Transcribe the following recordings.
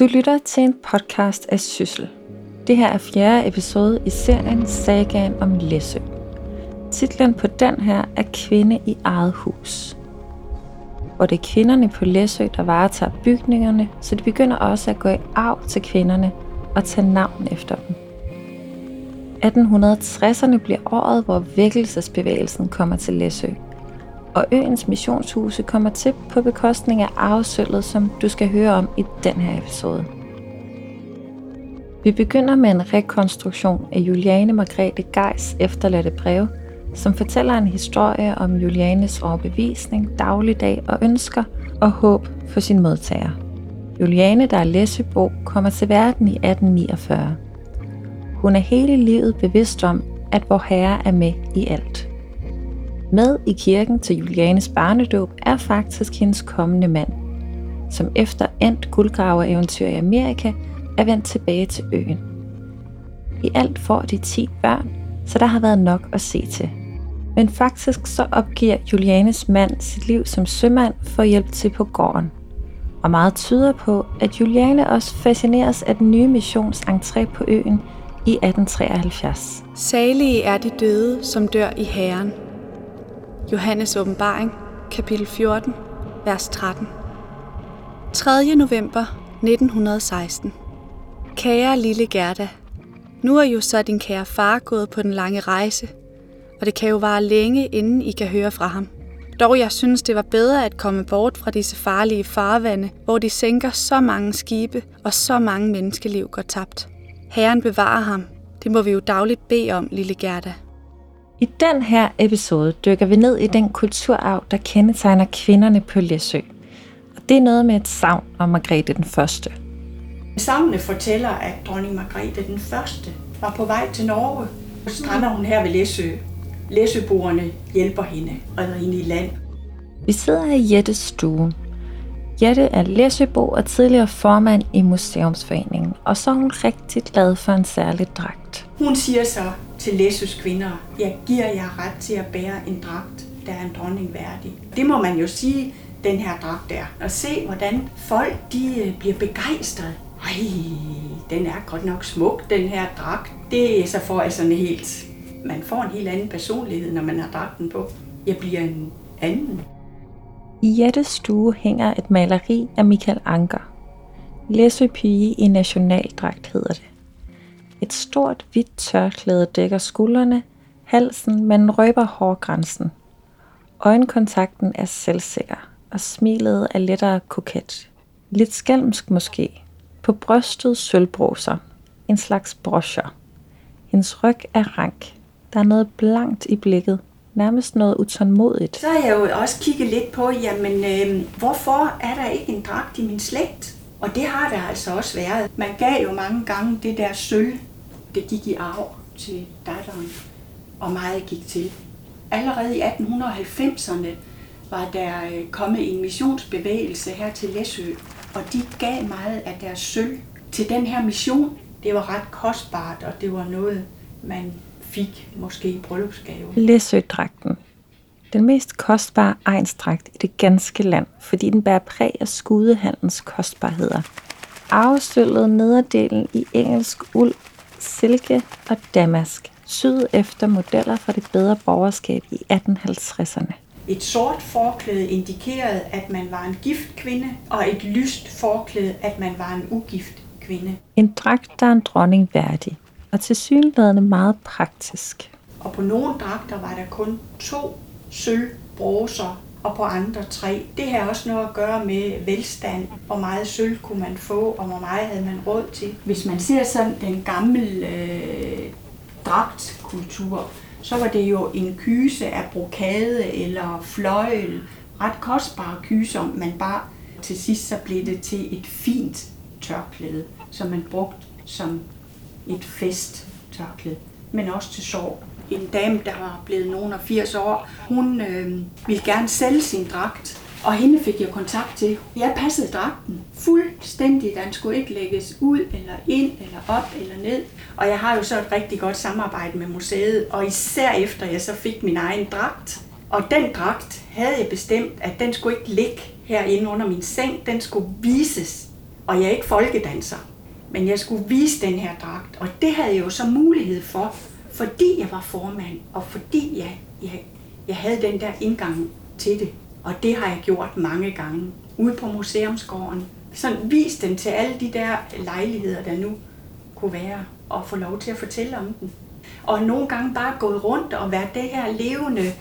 Du lytter til en podcast af Syssel. Det her er fjerde episode i serien Sagaen om Læsø. Titlen på den her er Kvinde i eget hus. Og det er kvinderne på Læsø, der varetager bygningerne, så de begynder også at gå i arv til kvinderne og tage navn efter dem. 1860'erne bliver året, hvor vækkelsesbevægelsen kommer til Læsø – og øens missionshuse kommer til på bekostning af arvesølvet, som du skal høre om i den her episode. Vi begynder med en rekonstruktion af Juliane Margrethe Geis efterladte brev, som fortæller en historie om Julianes overbevisning, dagligdag og ønsker og håb for sin modtager. Juliane, der er læsebo, kommer til verden i 1849. Hun er hele livet bevidst om, at vor Herre er med i alt. Med i kirken til Julianes barnedåb er faktisk hendes kommende mand, som efter endt guldgraver-eventyr i Amerika er vendt tilbage til øen. I alt får de 10 børn, så der har været nok at se til. Men faktisk så opgiver Julianes mand sit liv som sømand for hjælp til på gården. Og meget tyder på, at Juliane også fascineres af den nye missions entré på øen i 1873. Salige er de døde, som dør i Herren, Johannes åbenbaring, kapitel 14, vers 13. 3. november 1916. Kære lille Gerda, nu er jo så din kære far gået på den lange rejse, og det kan jo vare længe, inden I kan høre fra ham. Dog jeg synes, det var bedre at komme bort fra disse farlige farvande, hvor de sænker så mange skibe, og så mange menneskeliv går tabt. Herren bevarer ham. Det må vi jo dagligt bede om, lille Gerda. I den her episode dykker vi ned i den kulturarv, der kendetegner kvinderne på Læsø. Og det er noget med et savn om Margrethe den Første. Savnene fortæller, at dronning Margrethe den Første var på vej til Norge. Og strander hun her ved Læsø. Læsøboerne hjælper hende, redder hende i land. Vi sidder i Jettes stue. Jette er Læsøbo og tidligere formand i Museumsforeningen, og så er hun rigtig glad for en særlig dragt. Hun siger så, til Læsøs kvinder, jeg giver jer ret til at bære en dragt, der er en dronning værdig. Det må man jo sige, den her dragt er. Og se, hvordan folk de øh, bliver begejstrede. Ej, den er godt nok smuk, den her dragt. Det er så får jeg sådan helt... Man får en helt anden personlighed, når man har dragten på. Jeg bliver en anden. I Jettes stue hænger et maleri af Michael Anker. Læsø pige i nationaldragt hedder det. Et stort, hvidt tørklæde dækker skuldrene, halsen, men røber hårgrænsen. Øjenkontakten er selvsikker, og smilet er lettere koket. Lidt skælmsk måske. På brystet sølvbroser. En slags broscher. Hendes ryg er rank. Der er noget blankt i blikket. Nærmest noget utålmodigt. Så har jeg jo også kigget lidt på, jamen øh, hvorfor er der ikke en dragt i min slægt? Og det har der altså også været. Man gav jo mange gange det der sølv det gik i arv til datteren, og meget gik til. Allerede i 1890'erne var der øh, kommet en missionsbevægelse her til Læsø, og de gav meget af deres sølv til den her mission. Det var ret kostbart, og det var noget, man fik måske i bryllupsgave. Læsø-dragten. Den mest kostbare egensdragt i det ganske land, fordi den bærer præg af skudehandens kostbarheder. Arvesølvet nederdelen i engelsk uld silke og damask, syet efter modeller fra det bedre borgerskab i 1850'erne. Et sort forklæde indikerede, at man var en gift kvinde, og et lyst forklæde, at man var en ugift kvinde. En dragt, der er en dronning værdig, og til synligheden meget praktisk. Og på nogle dragter var der kun to sølvbroser og på andre tre. Det har også noget at gøre med velstand. Hvor meget sølv kunne man få, og hvor meget havde man råd til. Hvis man ser sådan den gamle øh, dragtkultur, så var det jo en kyse af brokade eller fløjl. Ret kostbare kyser, man bare til sidst så blev det til et fint tørklæde, som man brugte som et festtørklæde, men også til sorg en dame, der var blevet nogen af 80 år. Hun øh, ville gerne sælge sin dragt, og hende fik jeg kontakt til. Jeg passede dragten fuldstændig. Den skulle ikke lægges ud, eller ind, eller op, eller ned. Og jeg har jo så et rigtig godt samarbejde med museet, og især efter jeg så fik min egen dragt. Og den dragt havde jeg bestemt, at den skulle ikke ligge herinde under min seng. Den skulle vises og jeg er ikke folkedanser. Men jeg skulle vise den her dragt, og det havde jeg jo så mulighed for, fordi jeg var formand, og fordi jeg, jeg, jeg havde den der indgang til det. Og det har jeg gjort mange gange ude på museumsgården. Sådan vis den til alle de der lejligheder, der nu kunne være, og få lov til at fortælle om den. Og nogle gange bare gået rundt og være det her levende,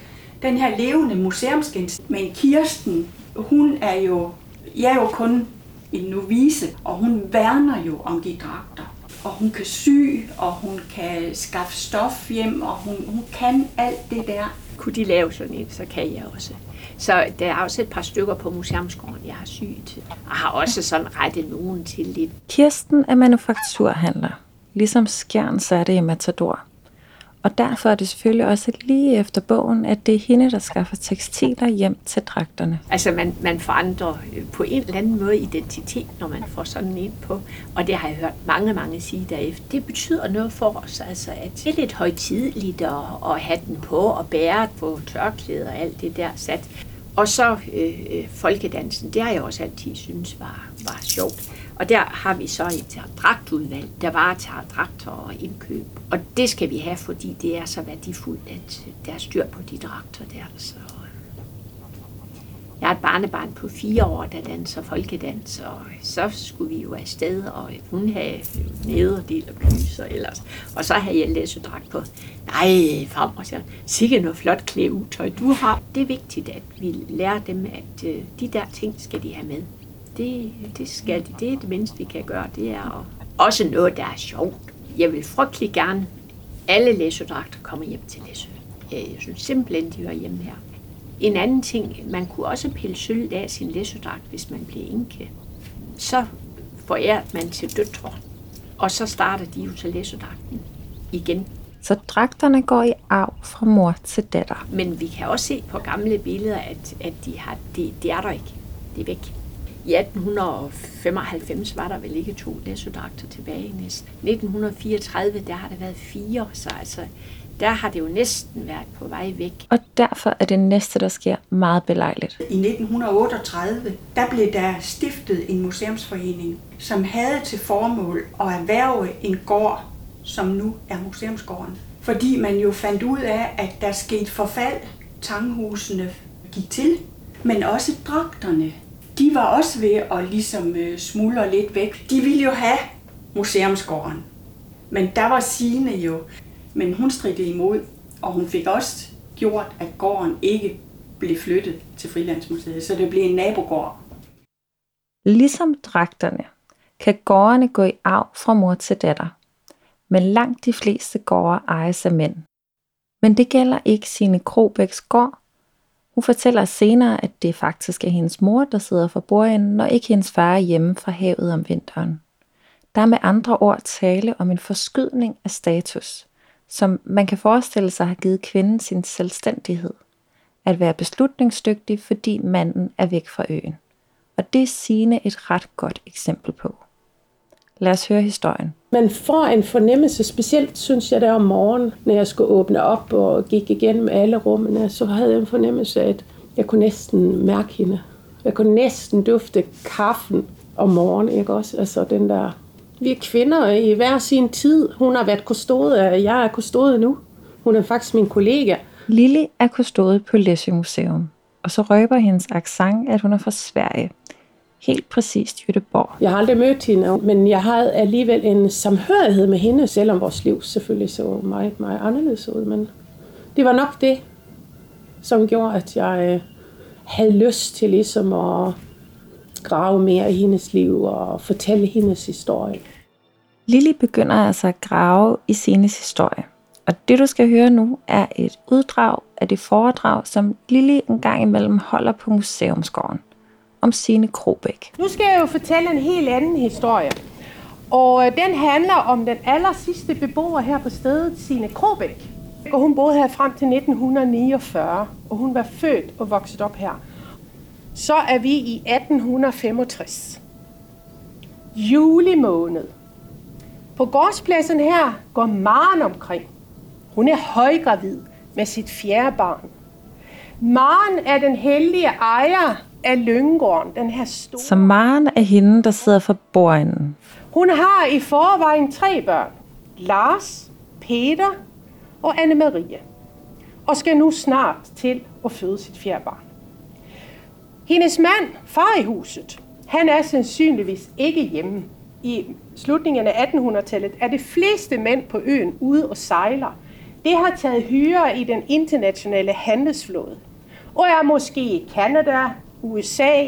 den her levende museumsgenstand. Men Kirsten, hun er jo, jeg er jo kun en novice, og hun værner jo om de dragter. Og hun kan sy, og hun kan skaffe stof hjem, og hun, hun kan alt det der. Kunne de lave sådan en, så kan jeg også. Så der er også et par stykker på museumsgården, jeg har syet. Og har også sådan rettet nogen til lidt. Kirsten er manufakturhandler. Ligesom Skjern så er det i Matador. Og derfor er det selvfølgelig også lige efter bogen, at det er hende, der skaffer tekstiler hjem til dragterne. Altså man, man forandrer øh, på en eller anden måde identitet, når man får sådan en på. Og det har jeg hørt mange, mange sige derefter. Det betyder noget for os, altså at det er lidt højtidligt at, at have den på og bære på tørklæder og alt det der sat. Og så øh, øh folkedansen, det har jeg også altid synes var, var sjovt. Og der har vi så et dragtudvalg, der varetager dragter og indkøb. Og det skal vi have, fordi det er så værdifuldt, at øh, der er styr på de dragter der. Så øh. jeg har et barnebarn på fire år, der danser folkedans, og øh, så skulle vi jo afsted, og hun havde nederdel og kyser ellers. Og så havde jeg læsedragt på. Nej, far, og siger, sikke noget flot klæutøj, du har. Det er vigtigt, at vi lærer dem, at de der ting skal de have med. Det, det skal de. Det er det mindste, vi kan gøre. Det er også noget, der er sjovt. Jeg vil frygtelig gerne, alle læsedragter kommer hjem til Læsø. Jeg synes simpelthen, de hører hjemme her. En anden ting, man kunne også pille sølv af sin læsedragt, hvis man blev enke. Så forærer man til døtre, og så starter de jo til læsedragten igen. Så dragterne går i arv fra mor til datter. Men vi kan også se på gamle billeder, at, at de, har, de, de er der ikke. Det er væk. I 1895 var der vel ikke to læsedragter tilbage næsten. 1934, der har der været fire, så altså der har det jo næsten været på vej væk. Og derfor er det næste, der sker, meget belejligt. I 1938, der blev der stiftet en museumsforening, som havde til formål at erhverve en gård, som nu er museumsgården. Fordi man jo fandt ud af, at der skete forfald. Tanghusene gik til, men også dragterne. De var også ved at ligesom øh, smuldre lidt væk. De ville jo have museumsgården. Men der var sine jo men hun stridte imod, og hun fik også gjort, at gården ikke blev flyttet til Frilandsmuseet, så det blev en nabogård. Ligesom dragterne kan gårdene gå i arv fra mor til datter, men langt de fleste gårde ejes af mænd. Men det gælder ikke sine Krobæks gård. Hun fortæller senere, at det faktisk er hendes mor, der sidder for bordenden, når ikke hendes far er hjemme fra havet om vinteren. Der er med andre ord tale om en forskydning af status som man kan forestille sig har givet kvinden sin selvstændighed. At være beslutningsdygtig, fordi manden er væk fra øen. Og det er Signe et ret godt eksempel på. Lad os høre historien. Man får en fornemmelse, specielt synes jeg der om morgenen, når jeg skulle åbne op og gik igennem alle rummene, så havde jeg en fornemmelse af, at jeg kunne næsten mærke hende. Jeg kunne næsten dufte kaffen om morgenen, ikke også? Altså den der vi er kvinder i hver sin tid. Hun har været kustode, jeg er kustode nu. Hun er faktisk min kollega. Lili er kustode på Læsø Museum, og så røber hendes accent, at hun er fra Sverige. Helt præcist Jødeborg. Jeg har aldrig mødt hende, men jeg har alligevel en samhørighed med hende, selvom vores liv selvfølgelig så meget, meget anderledes ud. Men det var nok det, som gjorde, at jeg øh, havde lyst til ligesom at grave mere i hendes liv og fortælle hendes historie. Lili begynder altså at grave i Sines historie. Og det du skal høre nu er et uddrag af det foredrag, som Lili en gang imellem holder på Museumsgården om Sine Krobæk. Nu skal jeg jo fortælle en helt anden historie. Og øh, den handler om den aller sidste beboer her på stedet, Sine Krobæk. Og hun boede her frem til 1949, og hun var født og vokset op her så er vi i 1865. Juli måned. På gårdspladsen her går Maren omkring. Hun er højgravid med sit fjerde barn. Maren er den heldige ejer af Lyngården, den her store... Så Maren er hende, der sidder for bordenden. Hun har i forvejen tre børn. Lars, Peter og Anne-Marie. Og skal nu snart til at føde sit fjerde barn. Hendes mand, far i huset, han er sandsynligvis ikke hjemme. I slutningen af 1800-tallet er de fleste mænd på øen ude og sejler. Det har taget hyre i den internationale handelsflåde. Og er måske i Kanada, USA,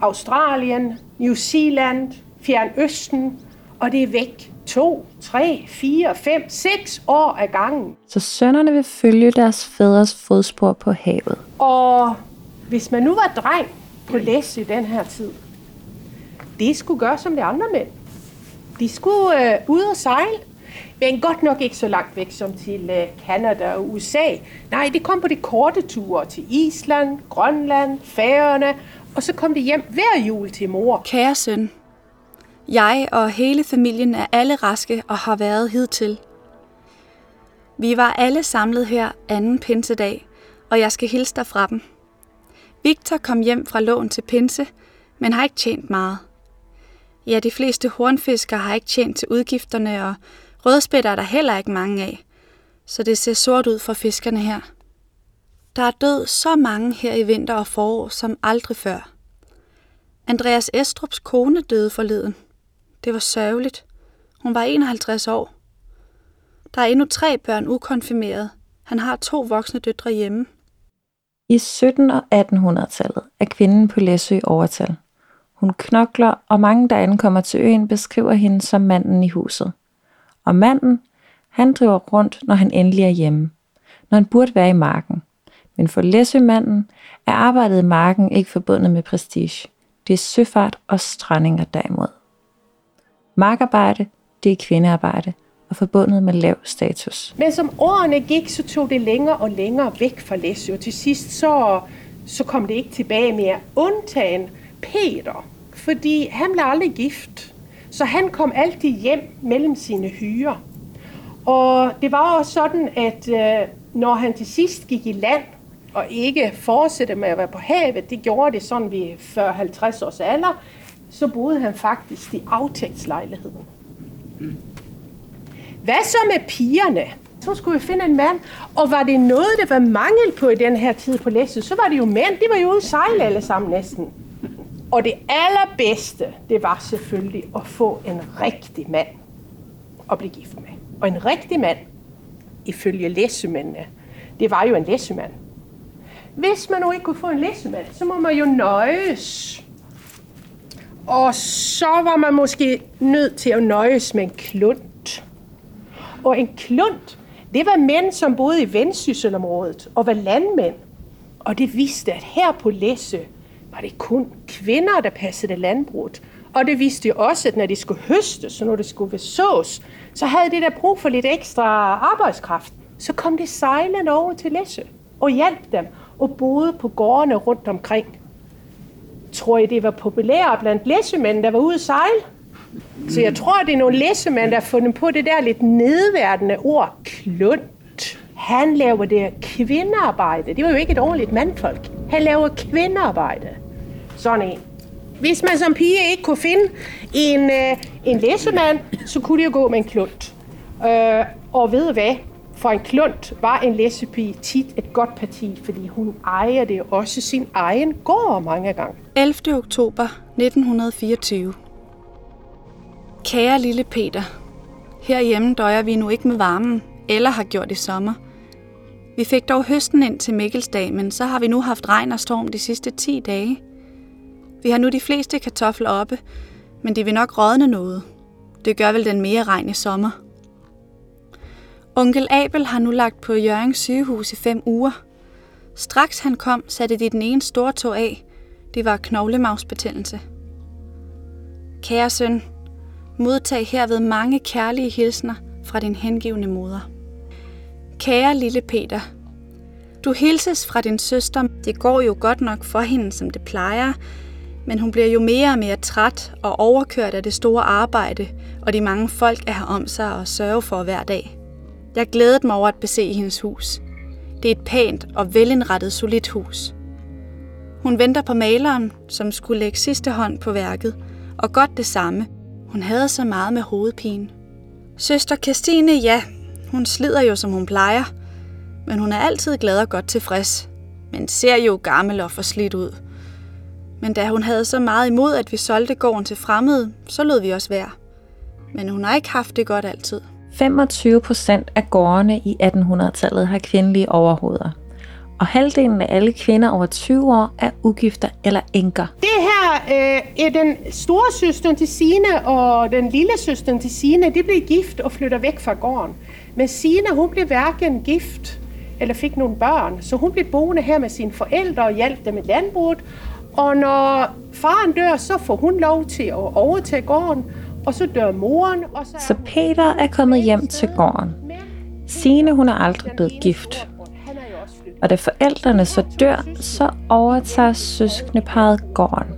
Australien, New Zealand, Fjern Østen, og det er væk to, tre, fire, fem, seks år ad gangen. Så sønnerne vil følge deres fædres fodspor på havet. Og hvis man nu var dreng på læs i den her tid, de skulle gøre som de andre mænd. De skulle øh, ud og sejle, men godt nok ikke så langt væk som til øh, Kanada og USA. Nej, det kom på de korte ture til Island, Grønland, Færøerne, og så kom de hjem hver jul til mor. Kære søn, jeg og hele familien er alle raske og har været hidtil. Vi var alle samlet her anden pinsedag, og jeg skal hilse dig fra dem. Victor kom hjem fra lån til pinse, men har ikke tjent meget. Ja, de fleste hornfiskere har ikke tjent til udgifterne, og rødspætter er der heller ikke mange af, så det ser sort ud for fiskerne her. Der er død så mange her i vinter og forår som aldrig før. Andreas Estrups kone døde forleden. Det var sørgeligt. Hun var 51 år. Der er endnu tre børn ukonfirmeret. Han har to voksne døtre hjemme. I 1700- og 1800-tallet er kvinden på Læsø overtal. Hun knokler, og mange, der ankommer til øen, beskriver hende som manden i huset. Og manden, han driver rundt, når han endelig er hjemme. Når han burde være i marken. Men for Læsømanden er arbejdet i marken ikke forbundet med prestige. Det er søfart og strandinger derimod. Markarbejde, det er kvindearbejde og forbundet med lav status. Men som årene gik, så tog det længere og længere væk fra Læsø, og til sidst så, så kom det ikke tilbage mere. Undtagen Peter, fordi han blev aldrig gift. Så han kom altid hjem mellem sine hyrer. Og det var også sådan, at øh, når han til sidst gik i land, og ikke fortsatte med at være på havet, det gjorde det sådan ved 40-50 års alder, så boede han faktisk i aftægtslejligheden. Hvad så med pigerne? Så skulle vi finde en mand. Og var det noget, der var mangel på i den her tid på Læsø, så var det jo mænd. De var jo ude sejle alle sammen næsten. Og det allerbedste, det var selvfølgelig at få en rigtig mand at blive gift med. Og en rigtig mand, ifølge læsemændene, det var jo en læsemand. Hvis man nu ikke kunne få en læsemand, så må man jo nøjes. Og så var man måske nødt til at nøjes med en klunt. Og en klunt, det var mænd, som boede i Vendsysselområdet og var landmænd. Og det viste, at her på Læsø var det kun kvinder, der passede landbruget. Og det viste jo også, at når de skulle høstes, og når det skulle sås, så havde de der brug for lidt ekstra arbejdskraft. Så kom de sejlende over til Læsø og hjalp dem og boede på gårdene rundt omkring. Tror I, det var populært blandt læsemænd, der var ude at sejle? Så jeg tror, det er nogle læsemænd, der har fundet på det der lidt nedværdende ord, klundt. Han laver det kvindearbejde. Det var jo ikke et ordentligt mandfolk. Han laver kvindearbejde. Sådan en. Hvis man som pige ikke kunne finde en, øh, en læsemand, så kunne det jo gå med en klunt. Øh, og ved hvad? For en klunt var en læsepige tit et godt parti, fordi hun ejer det også sin egen gård mange gange. 11. oktober 1924. Kære lille Peter, herhjemme døjer vi nu ikke med varmen, eller har gjort i sommer. Vi fik dog høsten ind til Mikkelsdag, men så har vi nu haft regn og storm de sidste 10 dage. Vi har nu de fleste kartofler oppe, men det vil nok rådne noget. Det gør vel den mere regn i sommer. Onkel Abel har nu lagt på Jørgens sygehus i fem uger. Straks han kom, satte de den ene store tog af. Det var knoglemavsbetændelse. Kære søn, modtag herved mange kærlige hilsner fra din hengivende moder. Kære lille Peter, du hilses fra din søster. Det går jo godt nok for hende, som det plejer, men hun bliver jo mere og mere træt og overkørt af det store arbejde og de mange folk at have om sig og sørge for hver dag. Jeg glædede mig over at bese hendes hus. Det er et pænt og velindrettet solidt hus. Hun venter på maleren, som skulle lægge sidste hånd på værket, og godt det samme. Hun havde så meget med hovedpine. Søster Christine, ja, hun slider jo som hun plejer, men hun er altid glad og godt tilfreds, men ser jo gammel og forslidt ud. Men da hun havde så meget imod, at vi solgte gården til fremmede, så lod vi os være. Men hun har ikke haft det godt altid. 25 procent af gårdene i 1800-tallet har kvindelige overhoveder. Og halvdelen af alle kvinder over 20 år er ugifter eller enker. Det her øh, er den store søster til Sine og den lille søster til Sine. De blev gift og flytter væk fra gården. Men Sine, hun blev hverken gift eller fik nogle børn. Så hun blev boende her med sine forældre og hjalp dem med landbruget. Og når faren dør, så får hun lov til at overtage gården. Og så dør moren. Og så, Så Peter er kommet hjem til gården. Signe, hun er aldrig blevet gift. Og da forældrene så dør, så overtager søskendeparet gården.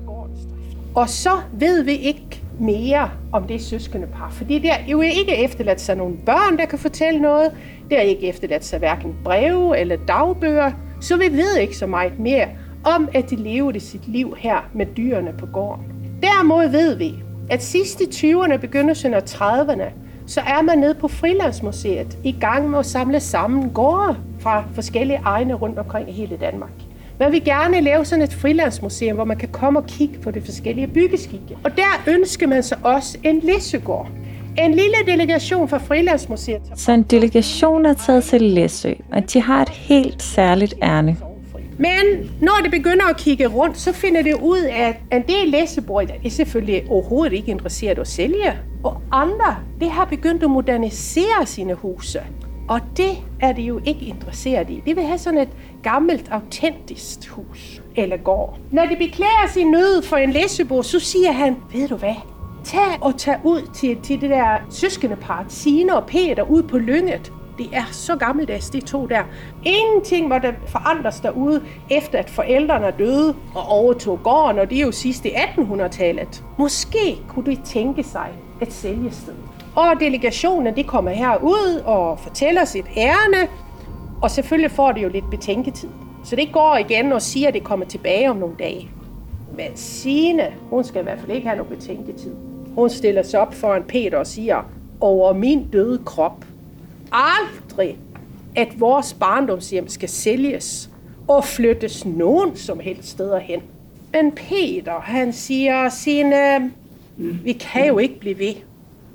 Og så ved vi ikke mere om det søskendepar, fordi der er jo ikke efterladt sig nogle børn, der kan fortælle noget. Der er ikke efterladt sig hverken breve eller dagbøger, så vi ved ikke så meget mere om, at de levede sit liv her med dyrene på gården. Derimod ved vi, at sidst i 20'erne, begyndelsen af 30'erne, så er man nede på Frilandsmuseet i gang med at samle sammen gårde fra forskellige egne rundt omkring i hele Danmark. Man vil gerne lave sådan et frilandsmuseum, hvor man kan komme og kigge på de forskellige byggeskikke. Og der ønsker man sig også en læsegård. En lille delegation fra Frilandsmuseet. Så en delegation er taget til Læsø, og de har et helt særligt ærne. Men når det begynder at kigge rundt, så finder det ud af, at en del læsebord er selvfølgelig overhovedet ikke interesseret at sælge. Og andre, det har begyndt at modernisere sine huse. Og det er de jo ikke interesseret i. De vil have sådan et gammelt, autentisk hus eller gård. Når de beklager sin nød for en læsebord, så siger han, ved du hvad, tag og tag ud til, til det der søskendepar, Sine og Peter, ud på Lynget. Det er så gammeldags, de to der. Ingenting måtte forandres derude, efter at forældrene døde og overtog gården, og det er jo sidst i 1800-tallet. Måske kunne de tænke sig et sælgested. Og delegationen, de kommer herud og fortæller sit ærne, og selvfølgelig får det jo lidt betænketid. Så det går igen og siger, at det kommer tilbage om nogle dage. Men Signe, hun skal i hvert fald ikke have nogen betænketid. Hun stiller sig op foran Peter og siger, over min døde krop, aldrig, at vores barndomshjem skal sælges og flyttes nogen som helst steder hen. Men Peter, han siger, sine, vi kan jo ikke blive ved.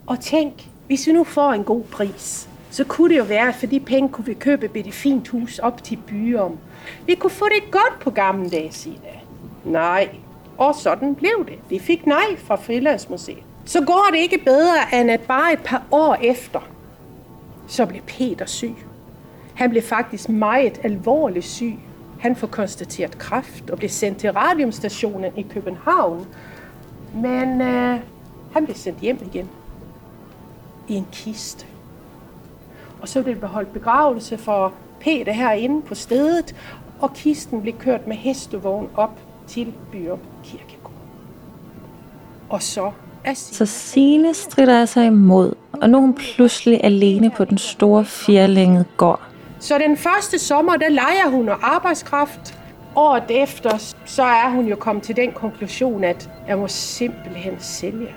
Og tænk, hvis vi nu får en god pris, så kunne det jo være, at for de penge kunne vi købe et fint hus op til byen. Vi kunne få det godt på gamle dage, siger det. Nej, og sådan blev det. Vi fik nej fra Frilandsmuseet. Så går det ikke bedre, end at bare et par år efter, så blev Peter syg. Han blev faktisk meget alvorligt syg. Han får konstateret kræft og blev sendt til radiumstationen i København. Men øh, han blev sendt hjem igen i en kiste. Og så blev det beholdt begravelse for Peter herinde på stedet, og kisten blev kørt med hestevogn op til Byrum Kirkegård. Og så så Signe strider sig imod, og nu er hun pludselig alene på den store firlængede gård. Så den første sommer, der leger hun og arbejdskraft. Året efter, så er hun jo kommet til den konklusion, at jeg må simpelthen sælge.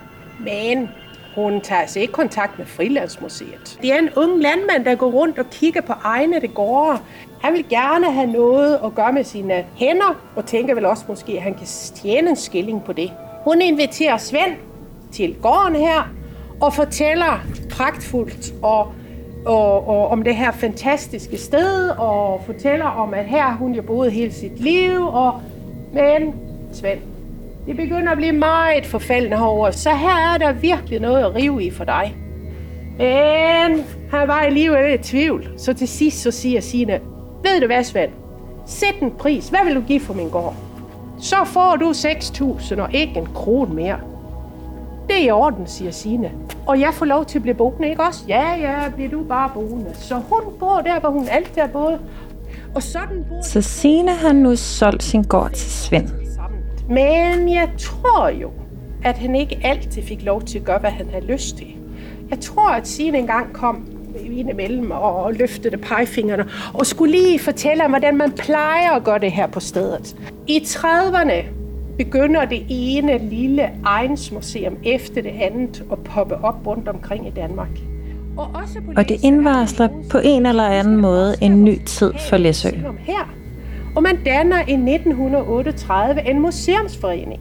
Men hun tager altså ikke kontakt med Frilandsmuseet. Det er en ung landmand, der går rundt og kigger på egne det gårde. Han vil gerne have noget at gøre med sine hænder, og tænker vel også måske, at han kan tjene en skilling på det. Hun inviterer Svend til gården her, og fortæller pragtfuldt og, og, og om det her fantastiske sted, og fortæller om, at her hun jo boet hele sit liv, og men Svend, det begynder at blive meget forfaldende herover, så her er der virkelig noget at rive i for dig. Men han var alligevel i tvivl, så til sidst så siger Signe, ved du hvad Svend, sæt en pris, hvad vil du give for min gård? Så får du 6.000 og ikke en krone mere. Det er i orden, siger Signe. Og jeg får lov til at blive boende, ikke også? Ja, ja, bliver du bare boende. Så hun bor der, hvor hun altid har boet. Og sådan bor Så Signe har nu solgt sin gård til Svend. Men jeg tror jo, at han ikke altid fik lov til at gøre, hvad han havde lyst til. Jeg tror, at Signe engang kom indimellem og løftede pegefingrene og skulle lige fortælle om, hvordan man plejer at gøre det her på stedet. I 30'erne begynder det ene lille egensmuseum efter det andet at poppe op rundt omkring i Danmark. Og, også på og det indvarsler på en eller anden måde en ny tid for Læsø. Her. Og man danner i 1938 en museumsforening.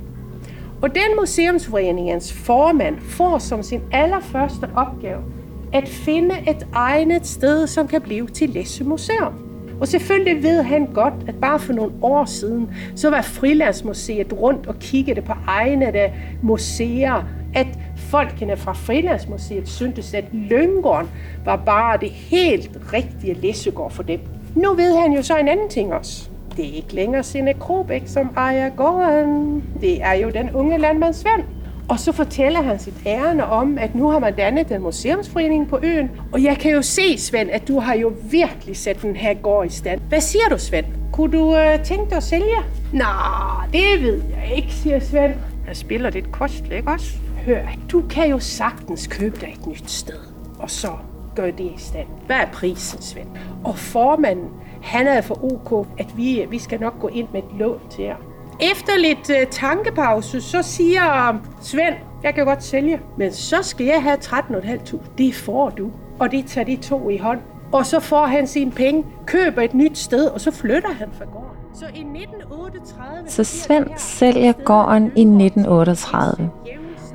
Og den museumsforeningens formand får som sin allerførste opgave at finde et egnet sted, som kan blive til Læsø Museum. Og selvfølgelig ved han godt, at bare for nogle år siden, så var Frilandsmuseet rundt og kiggede på egne egnede museer, at folkene fra Frilandsmuseet syntes, at Lyngården var bare det helt rigtige læsegård for dem. Nu ved han jo så en anden ting også. Det er ikke længere Sine Krobæk, som ejer gården. Det er jo den unge landmandsvend. Og så fortæller han sit ærne om, at nu har man dannet en museumsforening på øen. Og jeg kan jo se, Svend, at du har jo virkelig sat den her gård i stand. Hvad siger du, Svend? Kunne du øh, tænke dig at sælge? Nå, det ved jeg ikke, siger Svend. Jeg spiller lidt kostligt, ikke også? Hør, du kan jo sagtens købe dig et nyt sted. Og så gør det i stand. Hvad er prisen, Svend? Og formanden, han er for OK, at vi, vi skal nok gå ind med et lån til jer. Efter lidt uh, tankepause, så siger Svend, jeg kan godt sælge, men så skal jeg have 13.500. Det får du. Og det tager de to i hånd. Og så får han sine penge, køber et nyt sted, og så flytter han fra gården. Så i 1938... Så Svend sælger gården i 1938.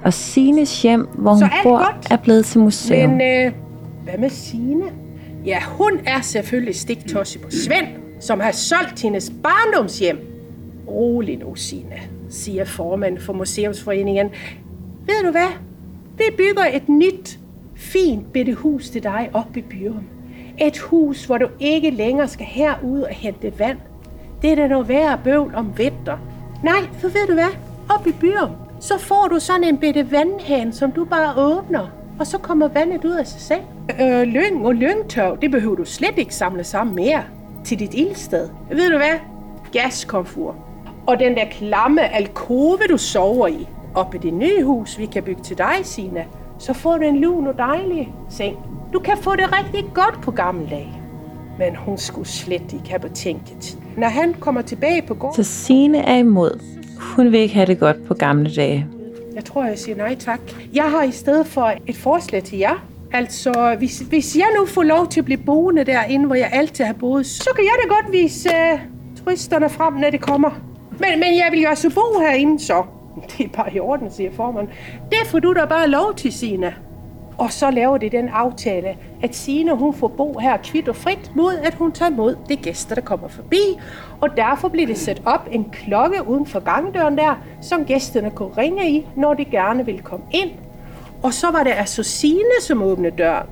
Og Sines hjem, hvor hun bor, godt. er blevet til museum. Men øh, hvad med Sine? Ja, hun er selvfølgelig stiktosse på Svend, som har solgt hendes barndomshjem Rolig nu, Signe, siger formand for Museumsforeningen. Ved du hvad? Vi bygger et nyt, fint bitte hus til dig op i Byrum. Et hus, hvor du ikke længere skal herud og hente vand. Det er da noget værre bøvl om vinter. Nej, for ved du hvad? Op i Byrum, så får du sådan en bitte vandhane, som du bare åbner. Og så kommer vandet ud af sig selv. Øh, lyng og lyngtørv, det behøver du slet ikke samle sammen mere til dit ildsted. Ved du hvad? Gaskomfur. Og den der klamme alkove, du sover i, oppe i det nye hus, vi kan bygge til dig, Sina, så får du en lun og dejlig seng. Du kan få det rigtig godt på gamle dage. Men hun skulle slet ikke have betænket. Når han kommer tilbage på gården... Så Sine er imod. Hun vil ikke have det godt på gamle dage. Jeg tror, jeg siger nej tak. Jeg har i stedet for et forslag til jer. Altså, hvis, hvis jeg nu får lov til at blive boende derinde, hvor jeg altid har boet, så kan jeg da godt vise uh, turisterne frem, når det kommer. Men, men jeg vil jo altså bo herinde, så. Det er bare i orden, siger formanden. Det får du da bare lov til, Sina. Og så laver det den aftale, at Sina hun får bo her kvitt og frit, mod at hun tager imod de gæster, der kommer forbi. Og derfor bliver det sat op en klokke uden for gangdøren der, som gæsterne kunne ringe i, når de gerne ville komme ind. Og så var det altså Sine, som åbnede døren.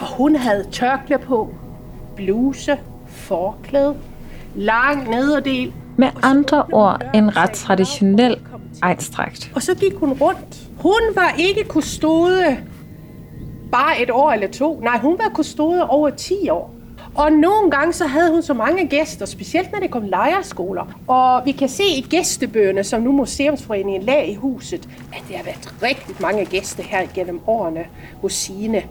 Og hun havde tørklæde på, bluse, forklæde, lang nederdel med andre ord en ret traditionel ejnstrakt. Og så gik hun rundt. Hun var ikke kustode bare et år eller to. Nej, hun var kustode over 10 år. Og nogle gange så havde hun så mange gæster, specielt når det kom lejerskoler. Og vi kan se i gæstebøgerne, som nu Museumsforeningen lag i huset, at der har været rigtig mange gæster her gennem årene hos Sine.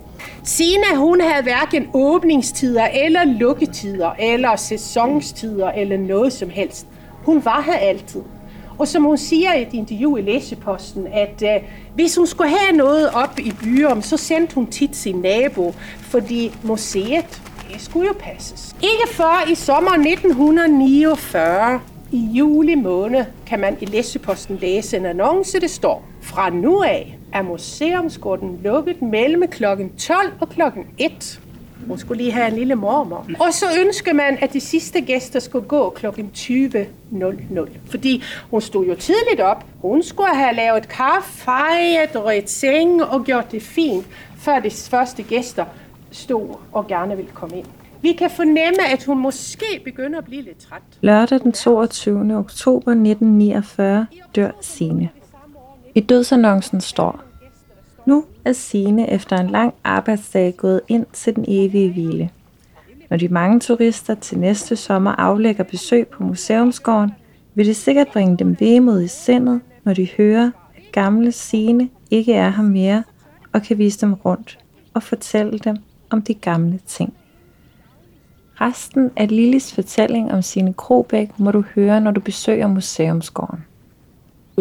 Sine, hun havde hverken åbningstider eller lukketider, eller sæsonstider, eller noget som helst. Hun var her altid. Og som hun siger i et interview i Læseposten, at øh, hvis hun skulle have noget op i byen, så sendte hun tit sin nabo, fordi museet det skulle jo passes. Ikke før i sommer 1949, i juli måned, kan man i Læseposten læse en annonce, det står, fra nu af er museumsgården lukket mellem klokken 12 og klokken 1. Hun skulle lige have en lille mormor. Og så ønsker man, at de sidste gæster skulle gå kl. 20.00. Fordi hun stod jo tidligt op. Hun skulle have lavet kaffe, fejret rødt seng og gjort det fint, før de første gæster stod og gerne ville komme ind. Vi kan fornemme, at hun måske begynder at blive lidt træt. Lørdag den 22. oktober 1949 dør Sine. I dødsannoncen står, nu er Sine efter en lang arbejdsdag gået ind til den evige hvile. Når de mange turister til næste sommer aflægger besøg på museumsgården, vil det sikkert bringe dem vemod i sindet, når de hører, at gamle Sine ikke er her mere og kan vise dem rundt og fortælle dem, om de gamle ting. Resten af Lillis fortælling om sine Krobæk må du høre, når du besøger Museumsgården.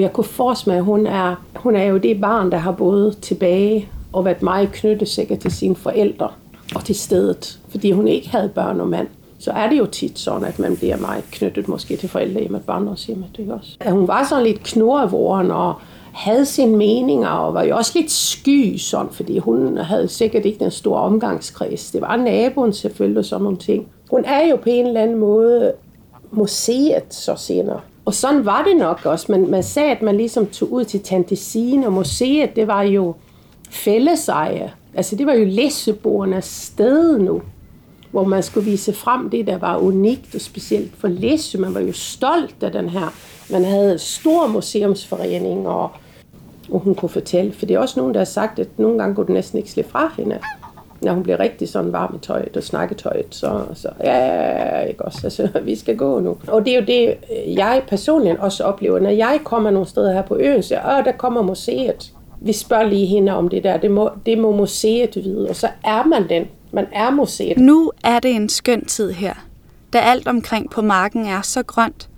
Jeg kunne forestille mig, at hun er, hun er jo det barn, der har boet tilbage og været meget knyttet sikkert til sine forældre og til stedet, fordi hun ikke havde børn og mand. Så er det jo tit sådan, at man bliver meget knyttet måske til forældre hjemme, barndomshjemmet, ikke også? At hun var sådan lidt knurrevoren og havde sine meninger og var jo også lidt sky sådan, fordi hun havde sikkert ikke den store omgangskreds. Det var naboen selvfølgelig og sådan nogle ting. Hun er jo på en eller anden måde museet så senere. Og sådan var det nok også. Man, man sagde, at man ligesom tog ud til Tante Sine, og museet, det var jo fælleseje. Altså det var jo læseboernes sted nu, hvor man skulle vise frem det, der var unikt og specielt for Læsø. Man var jo stolt af den her. Man havde stor museumsforening, og, og hun kunne fortælle, for det er også nogen, der har sagt, at nogle gange kunne du næsten ikke slippe fra hende når hun bliver rigtig sådan varm i tøjet og snakketøjet, så, så ja, ja, ja, ikke også, altså, vi skal gå nu. Og det er jo det, øh, jeg personligt også oplever, når jeg kommer nogle steder her på øen, så åh, der kommer museet. Vi spørger lige hende om det der, det må, det må museet vide, og så er man den. Man er museet. Nu er det en skøn tid her, da alt omkring på marken er så grønt,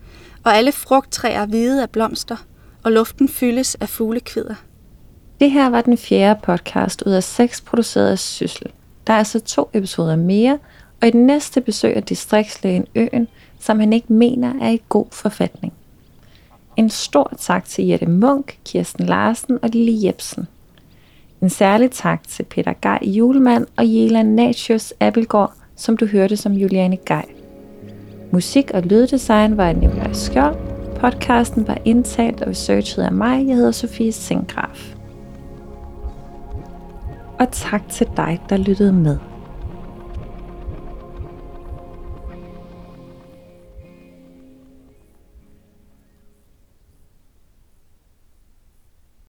og alle frugttræer hvide af blomster, og luften fyldes af fuglekvider. Det her var den fjerde podcast ud af seks produceret af Syssel. Der er altså to episoder mere, og i den næste besøger distriktslægen øen, som han ikke mener er i god forfatning. En stor tak til Jette Munk, Kirsten Larsen og Lille Jebsen. En særlig tak til Peter Gej Julemand og Jela Natius Appelgaard, som du hørte som Juliane Gej. Musik og lyddesign var af Nikolaj Skjold. Podcasten var indtalt og researchet af mig. Jeg hedder Sofie Sengraf. Og tak til dig, der lyttede med.